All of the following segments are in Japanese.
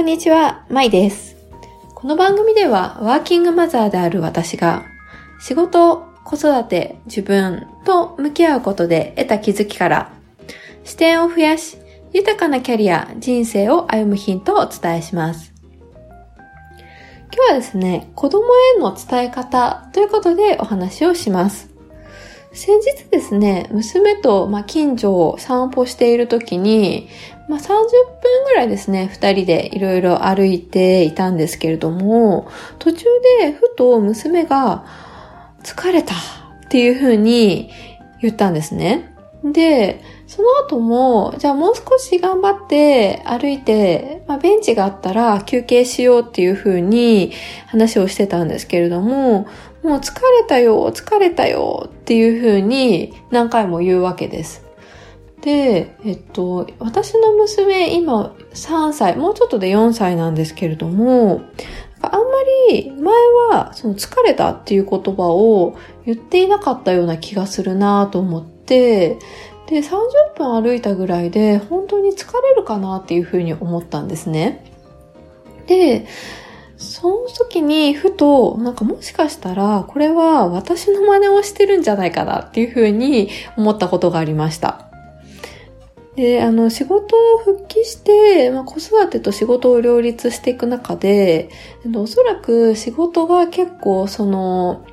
こんにちは、まいです。この番組ではワーキングマザーである私が仕事、子育て、自分と向き合うことで得た気づきから視点を増やし豊かなキャリア、人生を歩むヒントをお伝えします。今日はですね、子供への伝え方ということでお話をします。先日ですね、娘と、ま、近所を散歩している時に、まあ、30分ぐらいですね、二人でいろいろ歩いていたんですけれども、途中でふと娘が疲れたっていうふうに言ったんですね。で、その後も、じゃあもう少し頑張って歩いて、まあ、ベンチがあったら休憩しようっていう風に話をしてたんですけれども、もう疲れたよ、疲れたよっていう風に何回も言うわけです。で、えっと、私の娘今3歳、もうちょっとで4歳なんですけれども、あんまり前はその疲れたっていう言葉を言っていなかったような気がするなと思って、で、30分歩いたぐらいで本当に疲れるかなっていうふうに思ったんですね。で、その時にふと、なんかもしかしたら、これは私の真似をしてるんじゃないかなっていうふうに思ったことがありました。で、あの、仕事を復帰して、まあ、子育てと仕事を両立していく中で、おそらく仕事が結構、その、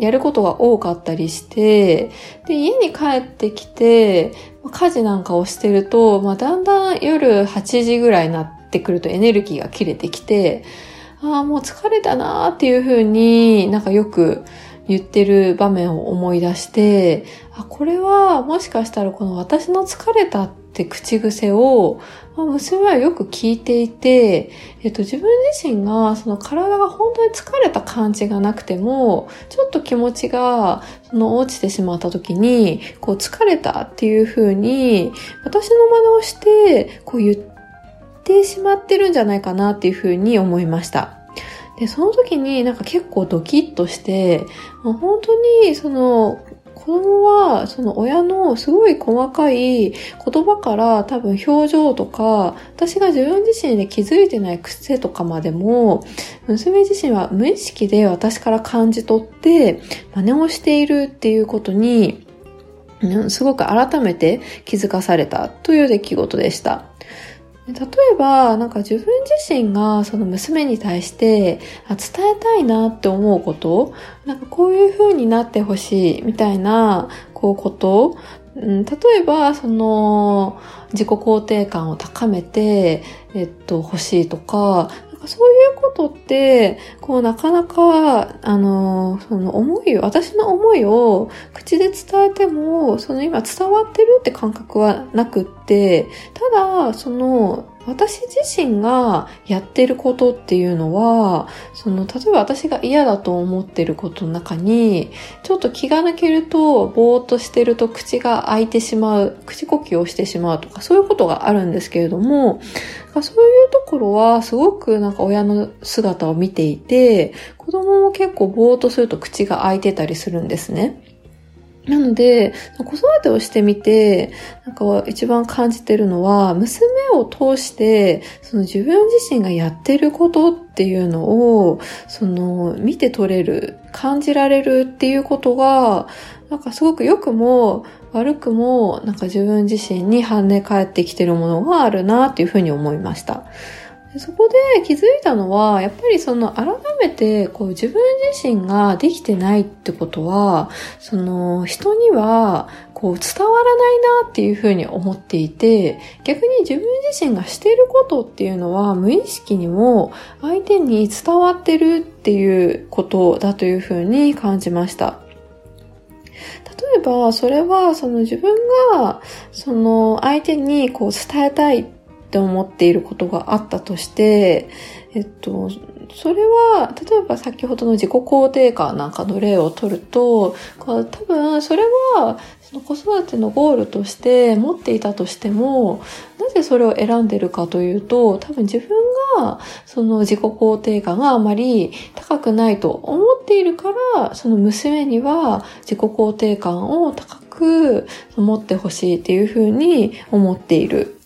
やることが多かったりして、で、家に帰ってきて、家事なんかをしてると、まあ、だんだん夜8時ぐらいになってくるとエネルギーが切れてきて、ああ、もう疲れたなーっていう風になんかよく言ってる場面を思い出して、あ、これはもしかしたらこの私の疲れたって口癖を、まあ、娘はよく聞いていて、えっと、自分自身がその体が本当に疲れた感じがなくても、ちょっと気持ちがその落ちてしまった時に、こう疲れたっていう風に、私の真似をして、こう言ってしまってるんじゃないかなっていう風に思いました。で、その時になんか結構ドキッとして、もう本当にその子供は、その親のすごい細かい言葉から多分表情とか、私が自分自身で気づいてない癖とかまでも、娘自身は無意識で私から感じ取って真似をしているっていうことに、すごく改めて気づかされたという出来事でした。例えば、なんか自分自身がその娘に対して伝えたいなって思うこと、なんかこういう風になってほしいみたいな、こうこと、うん、例えば、その、自己肯定感を高めて、えっと、欲しいとか、そういうことって、こうなかなか、あの、その思いを、私の思いを口で伝えても、その今伝わってるって感覚はなくって、ただ、その、私自身がやってることっていうのは、その、例えば私が嫌だと思ってることの中に、ちょっと気が抜けると、ぼーっとしてると口が開いてしまう、口呼吸をしてしまうとか、そういうことがあるんですけれども、そういうところはすごくなんか親の姿を見ていて、子供も結構ぼーっとすると口が開いてたりするんですね。なので、子育てをしてみて、なんか一番感じてるのは、娘を通して、その自分自身がやってることっていうのを、その見て取れる、感じられるっていうことが、なんかすごく良くも悪くも、なんか自分自身に跳ね返ってきてるものがあるなっていうふうに思いました。そこで気づいたのは、やっぱりその改めてこう自分自身ができてないってことは、その人にはこう伝わらないなっていうふうに思っていて、逆に自分自身がしていることっていうのは無意識にも相手に伝わってるっていうことだというふうに感じました。例えば、それは、その自分が、その相手にこう伝えたいって思っていることがあったとして、えっと、それは、例えば先ほどの自己肯定感なんかの例を取ると、多分それはその子育てのゴールとして持っていたとしても、なぜそれを選んでるかというと、多分自分がその自己肯定感があまり高くないと思っているから、その娘には自己肯定感を高く持ってほしいっていうふうに思っている。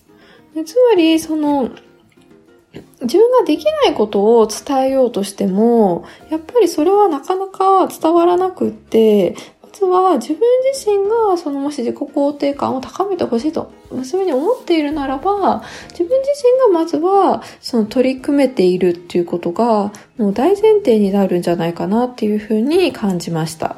つまり、その、自分ができないことを伝えようとしても、やっぱりそれはなかなか伝わらなくって、まずは自分自身がそのもし自己肯定感を高めてほしいと娘に思っているならば、自分自身がまずはその取り組めているっていうことがもう大前提になるんじゃないかなっていうふうに感じました。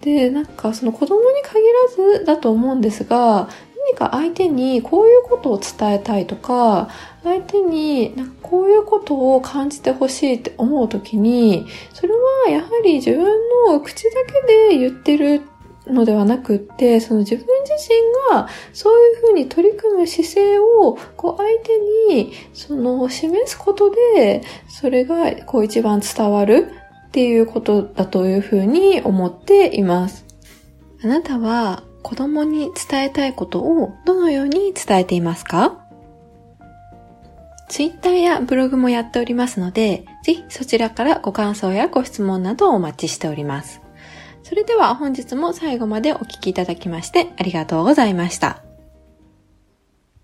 で、なんかその子供に限らずだと思うんですが、何か相手にこういうことを伝えたいとか、相手になんかこういうことを感じてほしいって思うときに、それはやはり自分の口だけで言ってるのではなくって、その自分自身がそういうふうに取り組む姿勢をこう相手にその示すことで、それがこう一番伝わるっていうことだというふうに思っています。あなたは子供に伝えたいことをどのように伝えていますか？Twitter やブログもやっておりますので、ぜひそちらからご感想やご質問などをお待ちしております。それでは本日も最後までお聴きいただきましてありがとうございました。